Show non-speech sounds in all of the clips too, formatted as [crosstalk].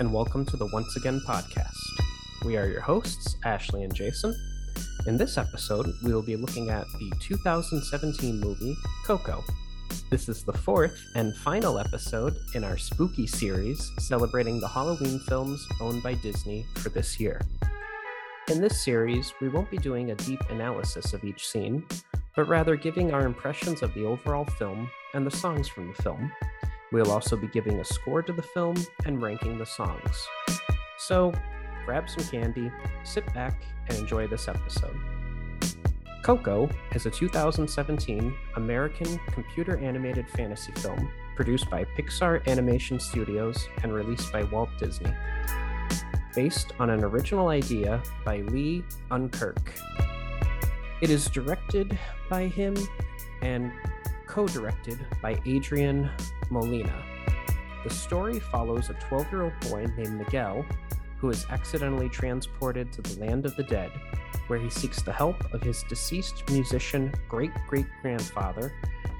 And welcome to the Once Again podcast. We are your hosts, Ashley and Jason. In this episode, we will be looking at the 2017 movie Coco. This is the fourth and final episode in our spooky series celebrating the Halloween films owned by Disney for this year. In this series, we won't be doing a deep analysis of each scene, but rather giving our impressions of the overall film and the songs from the film We'll also be giving a score to the film and ranking the songs. So grab some candy, sit back, and enjoy this episode. Coco is a 2017 American computer animated fantasy film produced by Pixar Animation Studios and released by Walt Disney. Based on an original idea by Lee Unkrich. It is directed by him and co directed by Adrian Molina. The story follows a 12 year old boy named Miguel who is accidentally transported to the land of the dead, where he seeks the help of his deceased musician great great grandfather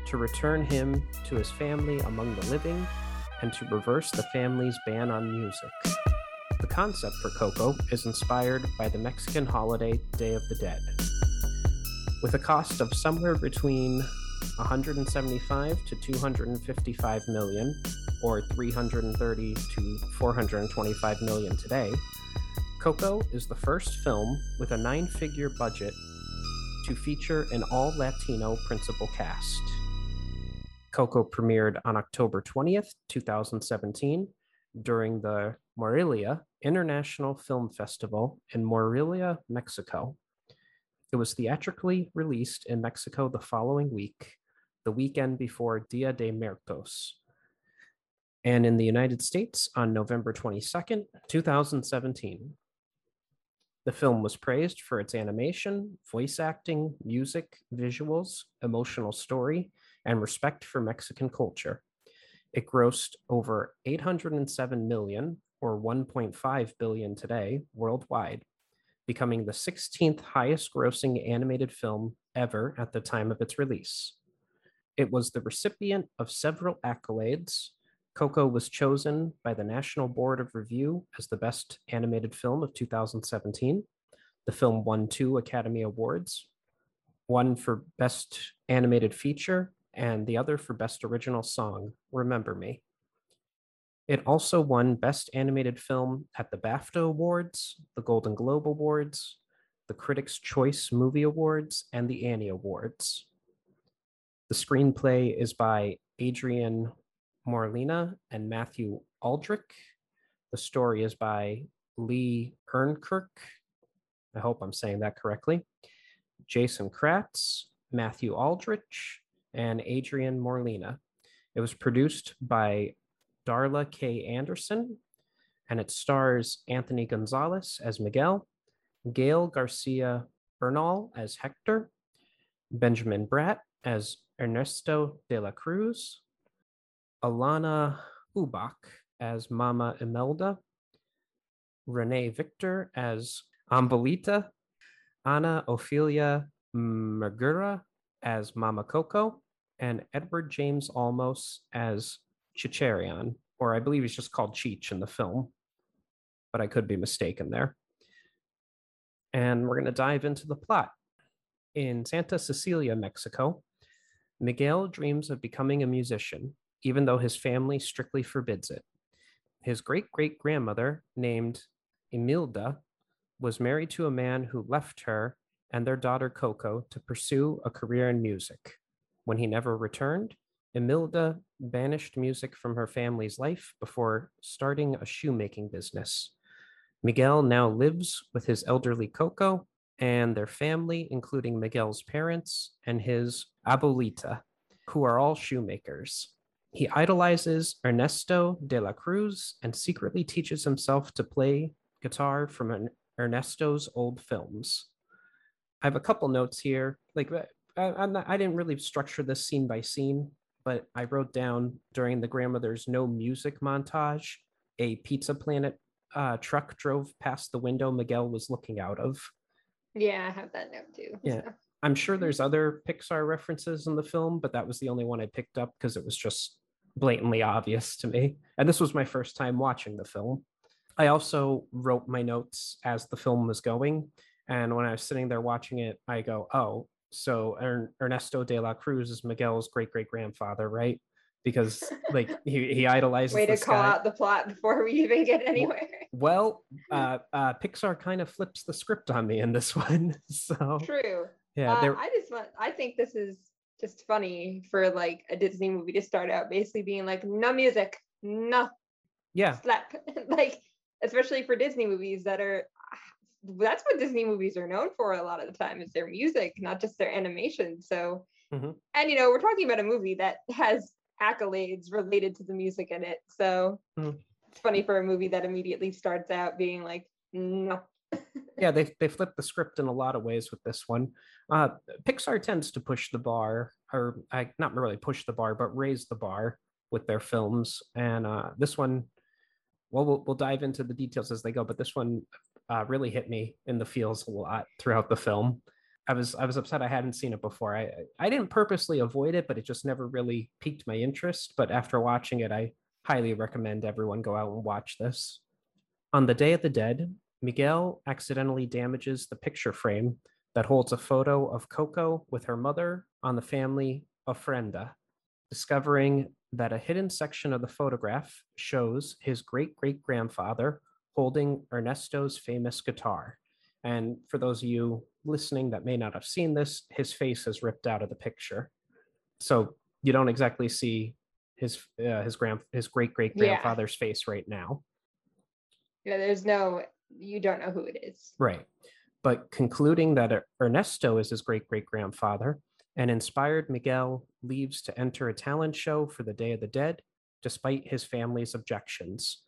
to return him to his family among the living and to reverse the family's ban on music. The concept for Coco is inspired by the Mexican holiday Day of the Dead. With a cost of somewhere between 175 to 255 million, or 330 to 425 million today, Coco is the first film with a nine figure budget to feature an all Latino principal cast. Coco premiered on October 20th, 2017, during the Morelia International Film Festival in Morelia, Mexico. It was theatrically released in Mexico the following week the weekend before Dia de Muertos, and in the United States on November 22nd, 2017. The film was praised for its animation, voice acting, music, visuals, emotional story, and respect for Mexican culture. It grossed over 807 million, or 1.5 billion today, worldwide, becoming the 16th highest grossing animated film ever at the time of its release. It was the recipient of several accolades. Coco was chosen by the National Board of Review as the best animated film of 2017. The film won two Academy Awards one for Best Animated Feature and the other for Best Original Song, Remember Me. It also won Best Animated Film at the BAFTA Awards, the Golden Globe Awards, the Critics' Choice Movie Awards, and the Annie Awards. The screenplay is by Adrian Molina and Matthew Aldrich. The story is by Lee Ernkirk. I hope I'm saying that correctly. Jason Katz, Matthew Aldrich, and Adrian Molina. It was produced by Darla K. Anderson, and it stars Anthony Gonzalez as Miguel, Gael Garcia Bernal as Hector, Benjamin Bratt as Ernesto de la Cruz, Alanna Ubach as Mama Imelda, Renee Victor as Abuelita, Ana Ophelia Magura as Mama Coco, and Edward James Olmos as Chicharrón, or I believe he's just called Cheech in the film, but I could be mistaken there. And we're going to dive into the plot. In Santa Cecilia, Mexico, Miguel dreams of becoming a musician, even though his family strictly forbids it. His great great grandmother, named Imelda, was married to a man who left her and their daughter Coco to pursue a career in music. When he never returned, Imelda banished music from her family's life before starting a shoemaking business. Miguel now lives with his elderly Coco and their family, including Miguel's parents and his abuelita, who are all shoemakers. He idolizes Ernesto de la Cruz and secretly teaches himself to play guitar from Ernesto's old films. I have a couple notes here. Like uh, I, not, I didn't really structure this scene by scene, but I wrote down during the grandmother's no music montage, a Pizza Planet uh, truck drove past the window Miguel was looking out of. Yeah, I have that note too. Yeah. So. I'm sure there's other Pixar references in the film, but that was the only one I picked up because it was just blatantly obvious to me. And this was my first time watching the film. I also wrote my notes as the film was going. And when I was sitting there watching it, I go, oh, so Ernesto de la Cruz is Miguel's great great grandfather, right? Because like [laughs] he, he idolizes. Way to call guy. out the plot before we even get anywhere. Well, [laughs] uh, uh, Pixar kind of flips the script on me in this one. [laughs] So true. Yeah, uh, I just want. I think this is just funny for like a Disney movie to start out basically being like no music, no. Yeah. Slap. like especially for Disney movies that are that's what Disney movies are known for a lot of the time is their music, not just their animation. So, mm-hmm. and you know, we're talking about a movie that has accolades related to the music in it. So mm-hmm. it's funny for a movie that immediately starts out being like, no. [laughs] yeah, they they flip the script in a lot of ways with this one. Uh, Pixar tends to push the bar, or uh, not really push the bar, but raise the bar with their films. And uh, this one, well, well, we'll dive into the details as they go. But this one uh, really hit me in the feels a lot throughout the film. I was I was upset I hadn't seen it before. I I didn't purposely avoid it, but it just never really piqued my interest. But after watching it, I highly recommend everyone go out and watch this. On the Day of the Dead, Miguel accidentally damages the picture frame that holds a photo of Coco with her mother on the family ofrenda, discovering that a hidden section of the photograph shows his great great grandfather holding Ernesto's famous guitar. And for those of you listening that may not have seen this, his face is ripped out of the picture. So you don't exactly see his uh, his grand his great great grandfather's yeah. face right now. Yeah, there's no you don't know who it is. Right. But concluding that Ernesto is his great great grandfather and inspired Miguel leaves to enter a talent show for the Day of the Dead despite his family's objections.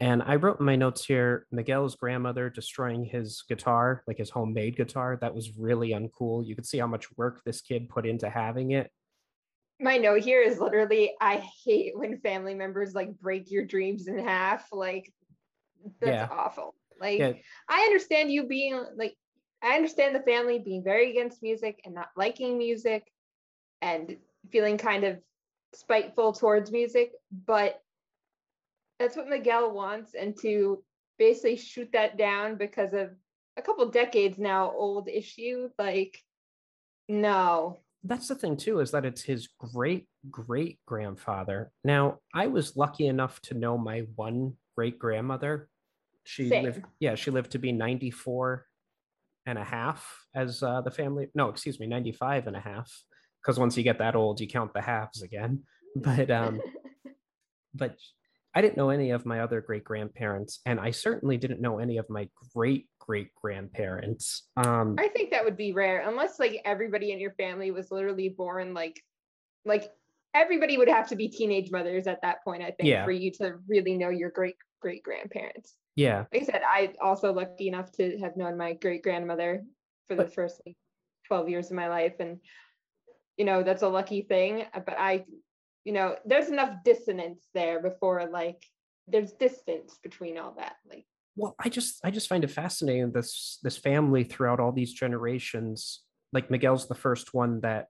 And I wrote in my notes here Miguel's grandmother destroying his guitar, like his homemade guitar. That was really uncool. You could see how much work this kid put into having it. My note here is literally I hate when family members like break your dreams in half. Like, that's yeah. awful. Like, yeah. I understand you being like, I understand the family being very against music and not liking music and feeling kind of spiteful towards music, but that's what Miguel wants, and to basically shoot that down because of a couple decades now old issue, like no. That's the thing too, is that it's his great great grandfather. Now, I was lucky enough to know my one great grandmother. She Same. lived, yeah, she lived to be 94 and a half as uh, the family, no, excuse me, 95 and a half. Because once you get that old, you count the halves again. [laughs] But um, [laughs] but I didn't know any of my other great grandparents, and I certainly didn't know any of my great great grandparents. Um, I think that would be rare, unless like everybody in your family was literally born like, like everybody would have to be teenage mothers at that point. I think yeah. for you to really know your great great grandparents. Yeah. Like I said, I also lucky enough to have known my great grandmother for the first like 12 years of my life, and you know that's a lucky thing. But I you know there's enough dissonance there before like there's distance between all that like. Well i just i just find it fascinating this this family throughout all these generations like miguel's the first one that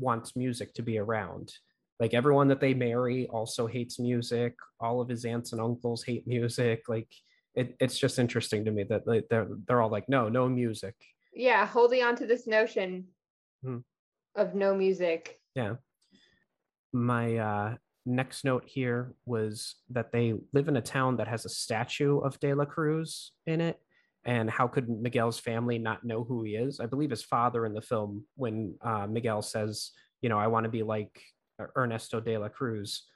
wants music to be around. Like everyone that they marry also hates music. All of his aunts and uncles hate music. Like it, it's just interesting to me that they, they're they're all like no no music. Yeah holding on to this notion hmm. of no music. Yeah my uh, next note here was that they live in a town that has a statue of De La Cruz in it. And how could Miguel's family not know who he is? I believe his father in the film, when uh, Miguel says, you know, I want to be like Ernesto de la Cruz,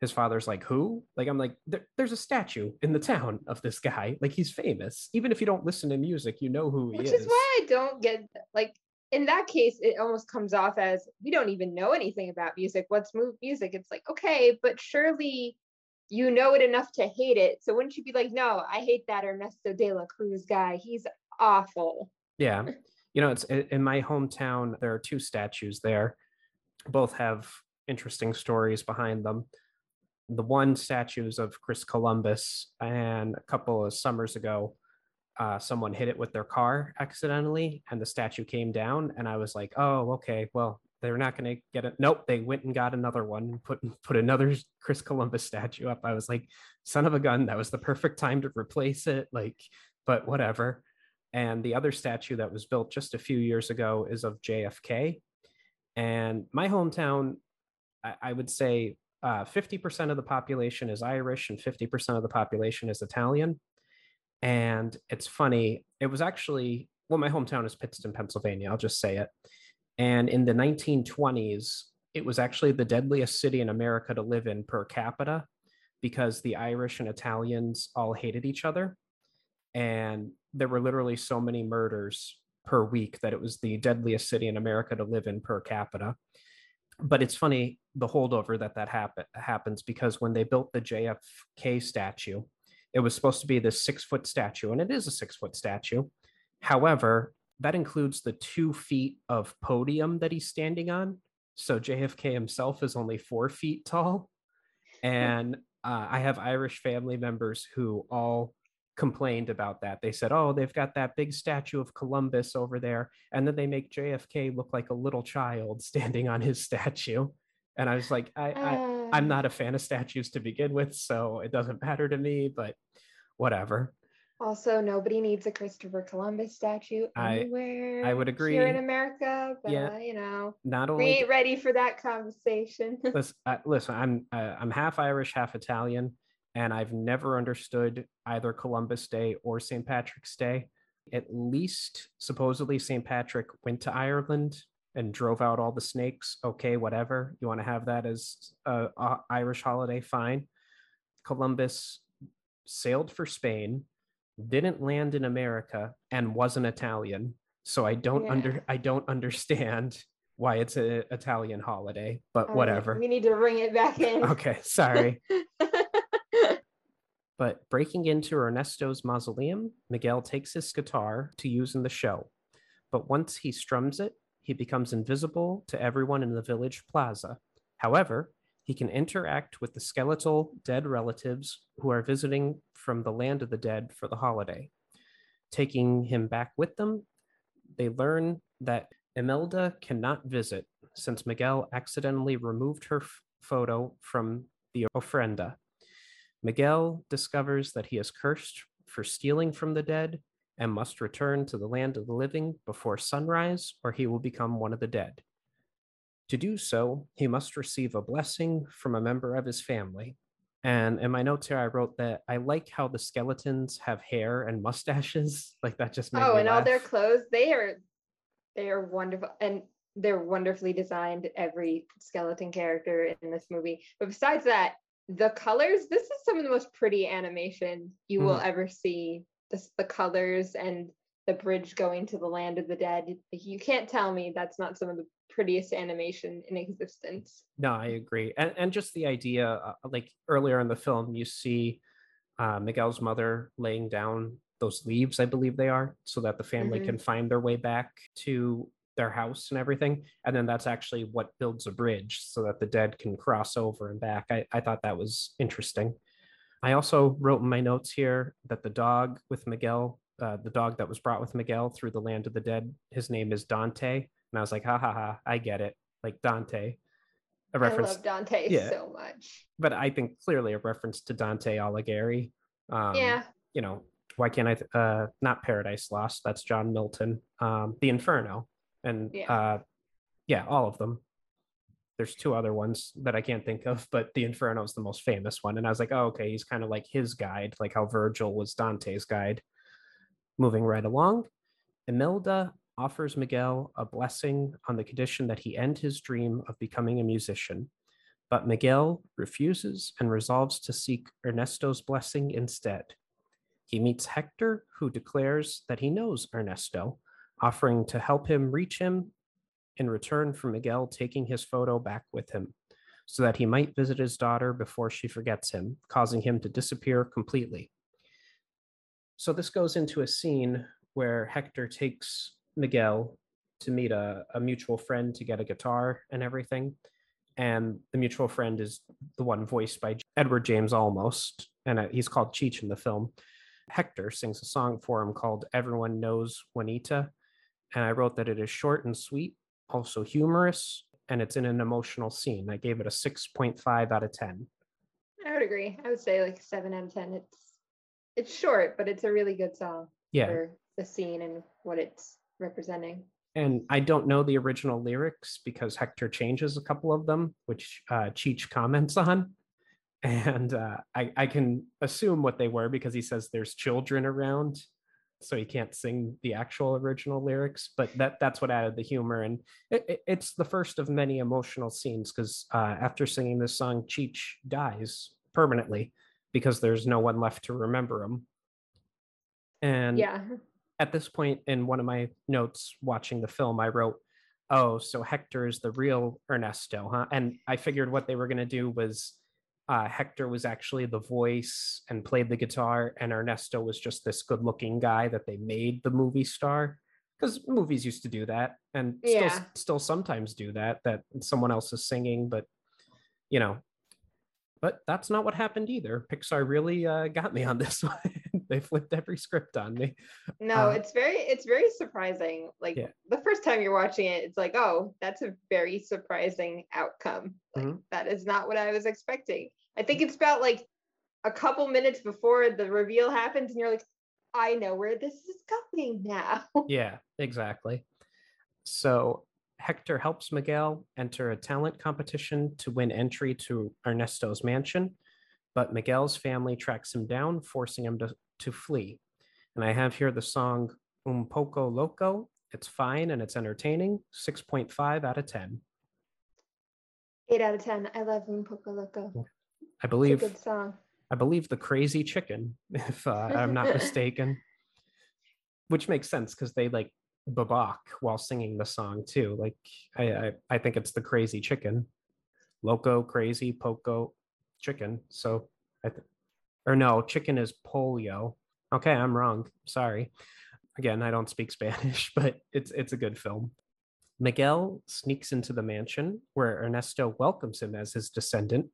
his father's like, who? Like, I'm like, there, there's a statue in the town of this guy. Like, he's famous. Even if you don't listen to music, you know who he Which is. Which is why I don't get, like, in that case, it almost comes off as we don't even know anything about music. What's move music? It's like, okay, but surely you know it enough to hate it. So wouldn't you be like, no, I hate that Ernesto de la Cruz guy. He's awful. Yeah. [laughs] You know, it's in my hometown, there are two statues there. Both have interesting stories behind them the one statues of Chris Columbus, and a couple of summers ago, uh, someone hit it with their car accidentally, and the statue came down. And I was like, "Oh, okay, well, they're not going to get it." Nope, they went and got another one, put [laughs] put another Chris Columbus statue up. I was like, "Son of a gun, that was the perfect time to replace it." Like, but whatever. And the other statue that was built just a few years ago is of JFK. And my hometown, I, I would say uh, 50% of the population is Irish and 50% of the population is Italian. And it's funny, it was actually, well, my hometown is Pittston, Pennsylvania, I'll just say it. And in the 1920s, it was actually the deadliest city in America to live in per capita because the Irish and Italians all hated each other. And there were literally so many murders per week that it was the deadliest city in America to live in per capita but it's funny the holdover that that happen, happens because when they built the JFK statue, it was supposed to be this six foot statue, and it is a six foot statue. However, that includes the two feet of podium that he's standing on. So JFK himself is only four feet tall. And uh, I have Irish family members who all complained about that. They said, "Oh, they've got that big statue of Columbus over there, and then they make JFK look like a little child [laughs] standing on his statue." And I was like, I, I I'm not a fan of statues to begin with, so it doesn't matter to me, but whatever. Also, nobody needs a Christopher Columbus statue anywhere. I, I would agree here in America, but yeah. you know, not only we ain't ready for that conversation. [laughs] listen, uh, listen, I'm uh, I'm half Irish, half Italian and I've never understood either Columbus Day or St. Patrick's Day. At least, supposedly, St. Patrick went to Ireland and drove out all the snakes. Okay, whatever. You want to have that as a, a Irish holiday? Fine. Columbus sailed for Spain, didn't land in America, and was an Italian. So I don't yeah. under I don't understand why it's an Italian holiday, but whatever. We need to bring it back in. okay, sorry. [laughs] But breaking into Ernesto's mausoleum, Miguel takes his guitar to use in the show. But once he strums it, he becomes invisible to everyone in the village plaza. However, he can interact with the skeletal dead relatives who are visiting from the land of the dead for the holiday. Taking him back with them, they learn that Imelda cannot visit since Miguel accidentally removed her f- photo from the ofrenda. Miguel discovers that he is cursed for stealing from the dead and must return to the land of the living before sunrise, or he will become one of the dead. To do so, he must receive a blessing from a member of his family. And in my notes here, I wrote that I like how the skeletons have hair and mustaches. [laughs] Like that just made oh, and laugh. all their clothes they are they are wonderful and they're wonderfully designed. Every skeleton character in this movie, but besides that, the colors this is some of the most pretty animation you mm. will mm-hmm. ever see this, the colors and the bridge going to the land of the dead. You can't tell me that's not some of the prettiest animation in existence. No i agree. And, and just the idea uh, like earlier in the film you see uh, miguel's mother laying down those leaves i believe they are so that the family mm-hmm. can find their way back to their house and everything. And then that's actually what builds a bridge so that the dead can cross over and back. I, I thought that was interesting i also wrote in my notes here that the dog with miguel uh, the dog that was brought with miguel through the land of the dead his name is dante. And i was like ha ha ha i get it. Like dante. A reference I love dante yeah, so much. But i think clearly a reference to dante alighieri. Um, yeah. you know why can't i th- uh not paradise lost? That's john milton. Um the inferno. And yeah. uh yeah all of them there's two other ones that i can't think of but the inferno is the most famous one and i was like oh okay he's kind of like his guide like how virgil was dante's guide moving right along imelda offers miguel a blessing on the condition that he end his dream of becoming a musician but Miguel refuses and resolves to seek Ernesto's blessing instead. He meets Hector, who declares that he knows Ernesto, offering to help him reach him in return for Miguel taking his photo back with him so that he might visit his daughter before she forgets him, causing him to disappear completely. So, this goes into a scene where Hector takes Miguel to meet a, a mutual friend to get a guitar and everything and the mutual friend is the one voiced by Edward James Olmos, and uh, he's called Cheech in the film. Hector sings a song for him called Everyone Knows Juanita, and I wrote that it is short and sweet, also humorous, and it's in an emotional scene. I gave it a 6.5 out of 10. I would agree. I would say like 7 out of 10. It's it's short, but it's a really good song yeah. for the scene and what it's representing and I don't know the original lyrics because Hector changes a couple of them, which uh, Cheech comments on. [laughs] And uh, I, I can assume what they were because he says there's children around, so he can't sing the actual original lyrics. But that that's what added the humor, and it, it, it's the first of many emotional scenes because uh, after singing this song, Cheech dies permanently because there's no one left to remember him. And yeah, at this point in one of my notes watching the film, I wrote, "Oh, so Hector is the real Ernesto, huh?" And I figured what they were going to do was uh, Hector was actually the voice and played the guitar, and Ernesto was just this good-looking guy that they made the movie star. Because movies used to do that, and yeah. still still sometimes do that. That someone else is singing, but you know, but that's not what happened either. Pixar really uh, got me on this [laughs] one they flipped every script on me. No, uh, it's very it's very surprising. Like yeah. the first time you're watching it, it's like, oh, that's a very surprising outcome. Like mm-hmm. that is not what I was expecting. I think it's about like a couple minutes before the reveal happens, and you're like, I know where this is going now. [laughs] yeah, exactly. So Hector helps Miguel enter a talent competition to win entry to Ernesto's mansion, but Miguel's family tracks him down, forcing him to to flee. And I have here the song Un Poco Loco. It's fine and it's entertaining. 6.5 out of 10. 8 out of 10. I love Un Poco Loco. I believe good song. I believe the Crazy Chicken, [laughs] if uh, I'm not [laughs] mistaken. Which makes sense because they like babak while singing the song too. Like I, I, I think it's the Crazy Chicken, Loco, Crazy, Poco, Chicken. So I, th- or no, chicken is polio. Okay, I'm wrong. Sorry. Again, I don't speak [laughs] Spanish, but it's it's a good film. Miguel sneaks into the mansion where Ernesto welcomes him as his descendant,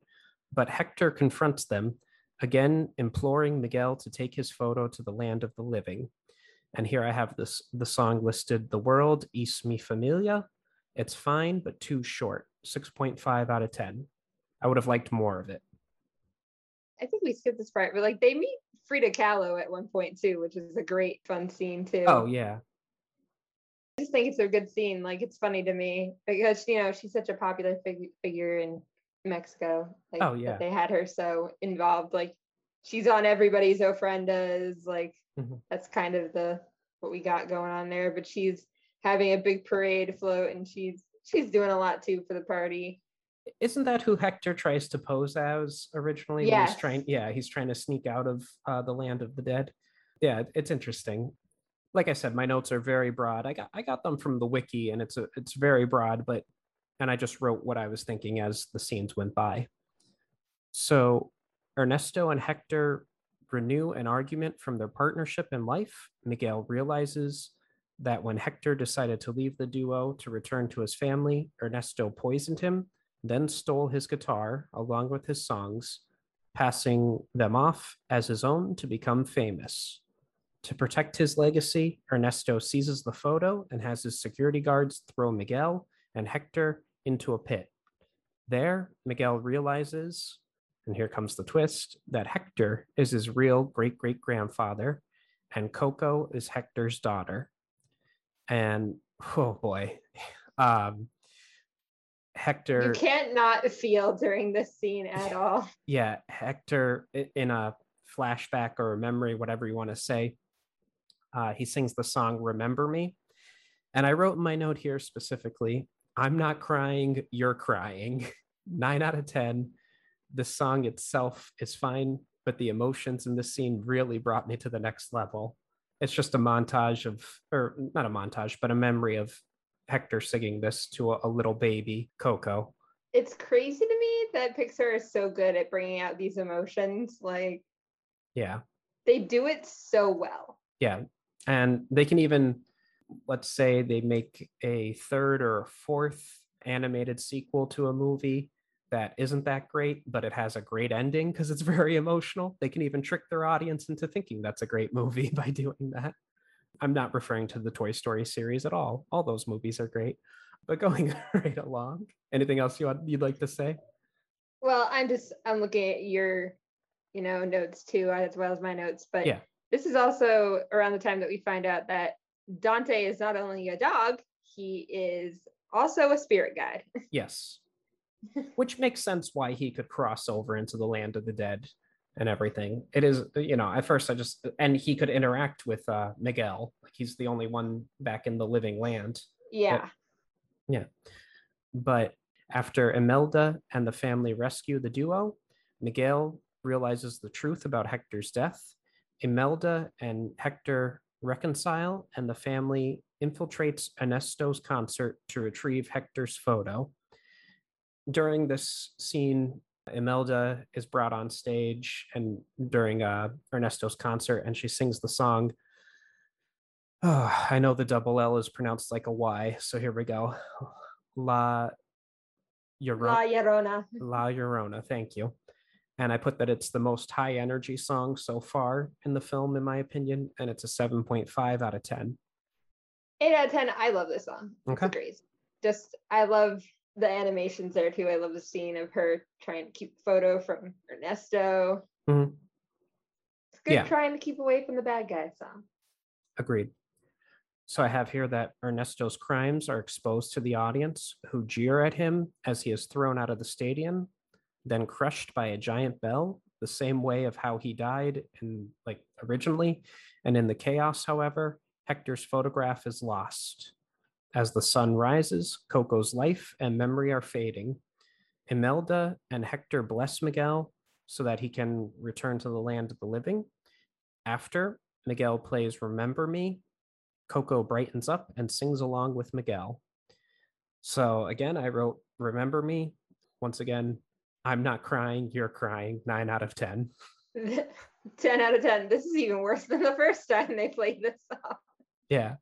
but Hector confronts them, again imploring Miguel to take his photo to the land of the living. And here I have this the song listed, The World is mi familia. It's fine, but too short. 6.5 out of 10. I would have liked more of it. I think we skipped this part, but like they meet Frida Kahlo at one point too, which is a great fun scene too. Oh yeah. I just think it's a good scene. Like it's funny to me because you know she's such a popular fig- figure in Mexico. Like, oh yeah. They had her so involved. Like she's on everybody's ofrendas. Like mm-hmm. that's kind of the what we got going on there. But she's having a big parade float and she's she's doing a lot too for the party isn't that who Hector tries to pose as originally? Yes. He's trying, yeah, he's trying to sneak out of uh, the land of the dead. Yeah, it's interesting. Like I said, my notes are very broad. I got I got them from the wiki, and it's a it's very broad, but and I just wrote what I was thinking as the scenes went by. So Ernesto and Hector renew an argument from their partnership in life. Miguel realizes that when Hector decided to leave the duo to return to his family, Ernesto poisoned him then stole his guitar along with his songs, passing them off as his own to become famous. To protect his legacy, Ernesto seizes the photo and has his security guards throw Miguel and Hector into a pit. There, Miguel realizes, and here comes the twist, that Hector is his real great great grandfather and Coco is Hector's daughter. And oh boy, [laughs] um, Hector. You can't not feel during this scene at all. Yeah, Hector in a flashback or a memory, whatever you want to say, uh, he sings the song "Remember Me," and I wrote my note here specifically, "I'm not crying, you're crying." [laughs] nine out of 10. The song itself is fine, but the emotions in this scene really brought me to the next level. It's just a montage of, or not a montage, but a memory of Hector singing this to a, a little baby, Coco. It's crazy to me that Pixar is so good at bringing out these emotions. Like, yeah, they do it so well. Yeah. And they can even, let's say they make a third or a fourth animated sequel to a movie that isn't that great, but it has a great ending because it's [laughs] very emotional. They can even trick their audience into thinking that's a great movie [laughs] by doing that. I'm not referring to the Toy Story series at all. All those movies are great. But going [laughs] right along, anything else you want, you'd like to say? Well, I'm just I'm looking at your, you know, notes too, as well as my notes. But yeah. this is also around the time that we find out that Dante is not only a dog, he is also a spirit guide. [laughs] Yes. Which makes sense why he could cross over into the land of the dead and everything. It is, you know, at first I just, and he could interact with uh, Miguel. Like he's the only one back in the living land. Yeah. But, yeah. But after Imelda and the family rescue the duo, Miguel realizes the truth about Hector's death. Imelda and Hector reconcile, and the family infiltrates Ernesto's concert to retrieve Hector's photo. During this scene, Imelda is brought on stage and during uh, Ernesto's concert, and she sings the song. Oh, [sighs] I know the double L is pronounced like a Y, so here we go. La Llorona. La Llorona. La Llorona, thank you. And I put that it's the most high energy song so far in the film, in my opinion, and it's a 7.5 out of 10. 8 out of 10. I love this song. Okay. It's great. Just, I love the animations there too. I love the scene of her trying to keep photo from Ernesto. Mm-hmm. It's good yeah. trying to keep away from the bad guys. Agreed. So I have here that Ernesto's crimes are exposed to the audience who jeer at him as he is thrown out of the stadium, then crushed by a giant bell, the same way of how he died in like originally. And in the chaos, however, Hector's photograph is lost. As the sun rises, Coco's life and memory are fading. Imelda and Hector bless Miguel so that he can return to the land of the living. After, Miguel plays Remember Me. Coco brightens up and sings along with Miguel. So again, I wrote Remember Me. Once again, I'm not crying, you're crying. Nine out of 10. [laughs] 10 out of 10. This is even worse than the first time they played this song. Yeah.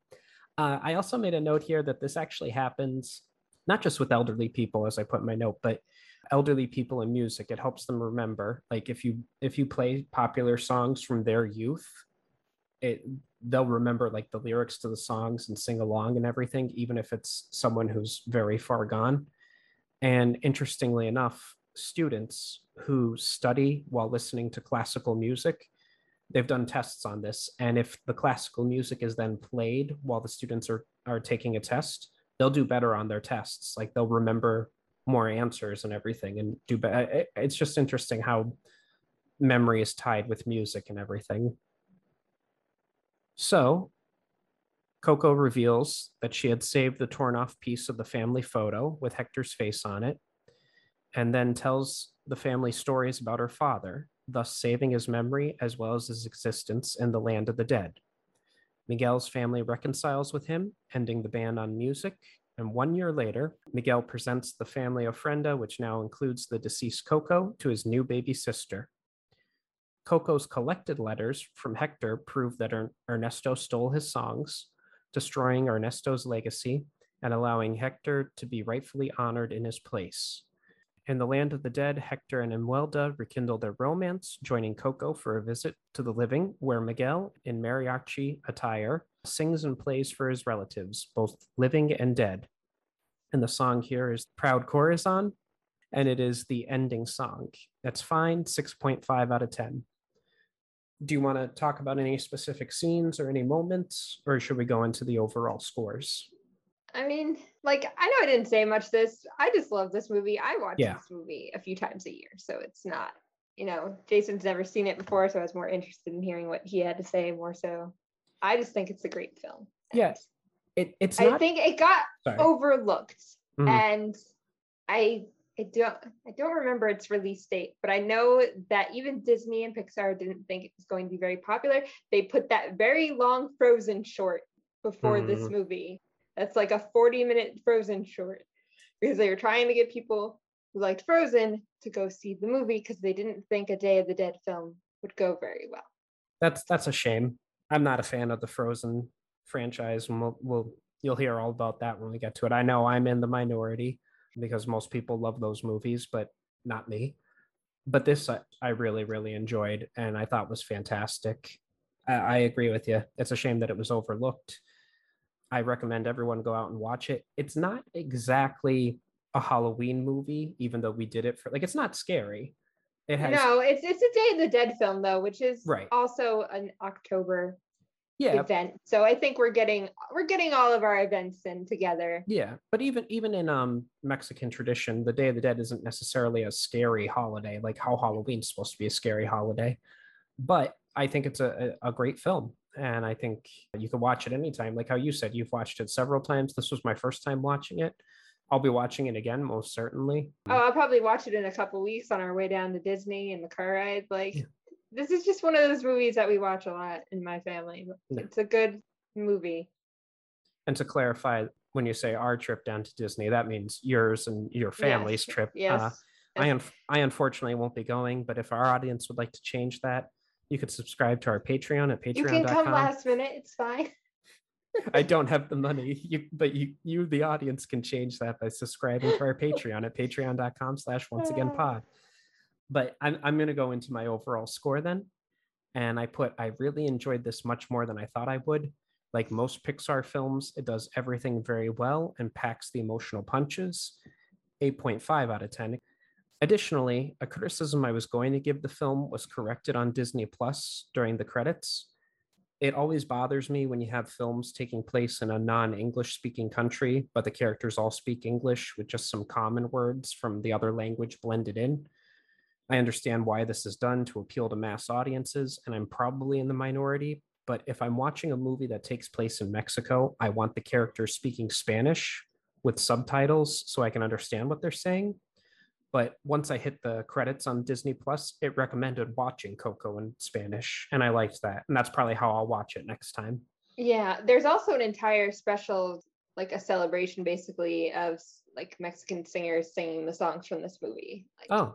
Uh, I also made a note here that this actually happens not just with elderly people, as I put in my note, but elderly people in music. It helps them remember. Like if you if you play popular songs from their youth, it they'll remember like the lyrics to the songs and sing along and everything, even if it's someone who's very far gone. And interestingly enough, students who study while listening to classical music they've done tests on this and if the classical music is then played while the students are are taking a test they'll do better on their tests. Like they'll remember more answers and everything and do better it's just interesting how memory is tied with music and everything. So coco reveals that she had saved the torn off piece of the family photo with hector's face on it and then tells the family stories about her father thus saving his memory as well as his existence in the land of the dead. Miguel's family reconciles with him, ending the ban on music, and one year later, Miguel presents the family ofrenda, which now includes the deceased Coco, to his new baby sister. Coco's collected letters from Hector prove that Ernesto stole his songs, destroying Ernesto's legacy and allowing Hector to be rightfully honored in his place. In the land of the dead, Hector and Imelda rekindle their romance, joining Coco for a visit to the living, where Miguel, in mariachi attire, sings and plays for his relatives, both living and dead. And the song here is Proud Corazon, and it is the ending song. That's fine, 6.5 out of 10. Do you want to talk about any specific scenes or any moments, or should we go into the overall scores? I mean, like I know I didn't say much this. I just love this movie. I watch yeah. this movie a few times a year, so it's not, you know, Jason's never seen it before, so I was more interested in hearing what he had to say more so. I just think it's a great film. Yes. It, it's not... I think it got Sorry. overlooked. Mm-hmm. And I I don't I don't remember its release date, but I know that even Disney and Pixar didn't think it was going to be very popular. They put that very long Frozen short before mm. this mm-hmm. movie. That's like a 40 minute Frozen short because they were trying to get people who liked Frozen to go see the movie because they didn't think a Day of the Dead film would go very well. That's that's a shame. I'm not a fan of the Frozen franchise, and we'll, we'll you'll hear all about that when we get to it. I know I'm in the minority because most people love those movies, but not me. But this I, I really, really enjoyed and I thought was fantastic. I, I agree with you. It's a shame that it was overlooked. I recommend everyone go out and watch it. It's not exactly a Halloween movie, even though we did it for like it's not scary. It has no, it's it's a Day of the Dead film though, which is right. also an October yeah. event. So I think we're getting we're getting all of our events in together. Yeah, but even even in um Mexican tradition, the Day of the Dead isn't necessarily a scary holiday like how Halloween's supposed to be a scary holiday. But I think it's a, a great film and I think you can watch it anytime. Like how you said, you've watched it several times. This was my first time watching it. I'll be watching it again, most certainly. Oh, I'll probably watch it in a couple weeks on our way down to Disney in the car ride. Like, yeah this is just one of those movies that we watch a lot in my family. It's a good movie. And to clarify, when you say our trip down to Disney, that means yours and your family's yes. trip. Yes. Uh, I, un- I unfortunately won't be going, but if our audience would like to change that, you could subscribe to our Patreon at patreon.com. You can come last minute. It's fine. [laughs] I don't have the money, you, but you, you, the audience, can change that by subscribing to our [laughs] Patreon at patreon.com slash once again ah. pod but I'm, I'm going to go into my overall score then. And I put, I really enjoyed this much more than I thought I would. Like most Pixar films, it does everything very well and packs the emotional punches. 8.5 out of 10. Additionally, a criticism I was going to give the film was corrected on Disney Plus during the credits. It always bothers me when you have films taking place in a non English speaking country, but the characters all speak English with just some common words from the other language blended in. I understand why this is done to appeal to mass audiences, and I'm probably in the minority. But if I'm watching a movie that takes place in Mexico, I want the characters speaking Spanish with subtitles so I can understand what they're saying. But once I hit the credits on Disney Plus, it recommended watching Coco in Spanish, and I liked that. And that's probably how I'll watch it next time. Yeah, there's also an entire special, like a celebration basically of like Mexican singers singing the songs from this movie. Like, oh,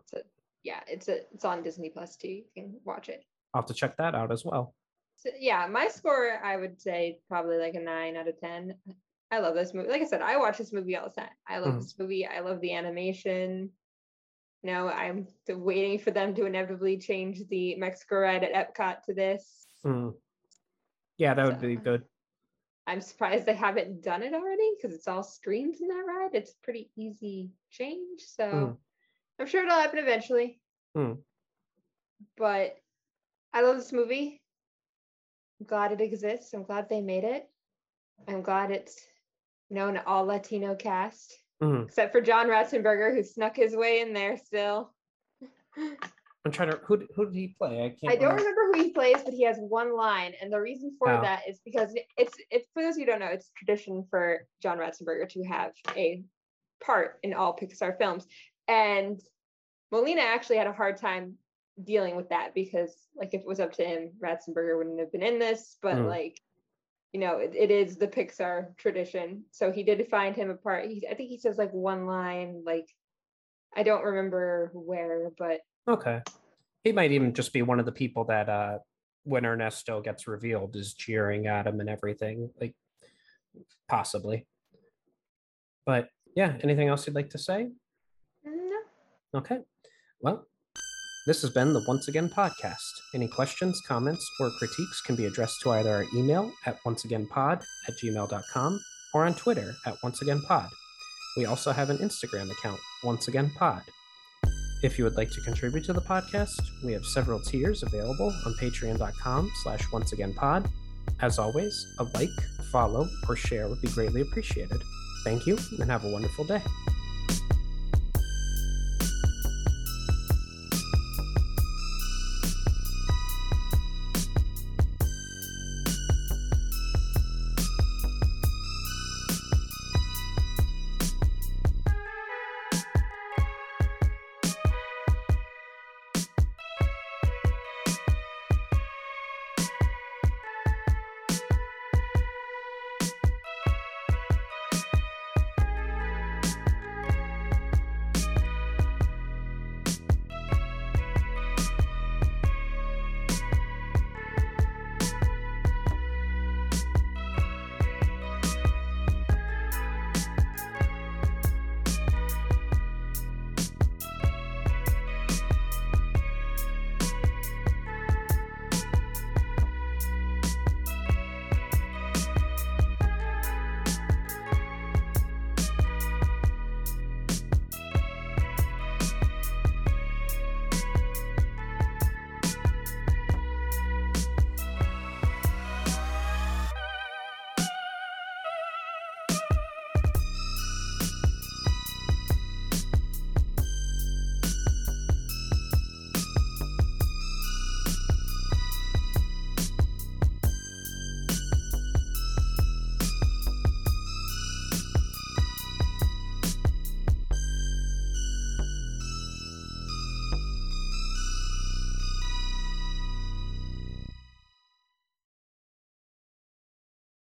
yeah, it's a it's on Disney Plus too. You can watch it. I'll have to check that out as well. So, yeah, my score I would say probably like a nine out of ten. I love this movie. Like I said, I watch this movie all the time. I love mm. this movie. I love the animation. Know, I'm waiting for them to inevitably change the Mexico ride at Epcot to this. Mm. Yeah, that would be good. I'm surprised they haven't done it already because it's all screens in that ride. It's pretty easy change. So mm. I'm sure it'll happen eventually. Hmm. But I love this movie. I'm glad it exists. I'm glad they made it. I'm glad it's known all Latino cast, mm-hmm. except for John Ratzenberger who snuck his way in there still. I'm trying to who who did he play? I can't. I don't remember. remember who he plays, but he has one line, and the reason for oh. that is because it's it's for those who don't know, it's tradition for John Ratzenberger to have a part in all Pixar films, and Molina actually had a hard time dealing with that because like if it was up to him, Ratzenberger wouldn't have been in this, but mm. like you know, it, it is the Pixar tradition. So he did find him apart. He, I think he says like one line, like I don't remember where, but okay. He might even just be one of the people that uh when Ernesto gets revealed is cheering at him and everything. Like possibly. But yeah, anything else you'd like to say? No. Okay. Well, this has been the Once Again podcast. Any questions, comments, or critiques can be addressed to either our email at onceagainpod at gmail.com or on Twitter at onceagainpod. We also have an Instagram account, Once Again Pod. If you would like to contribute to the podcast, we have several tiers available on patreon.com slash onceagainpod. As always, a like, follow, or share would be greatly appreciated. Thank you, and have a wonderful day.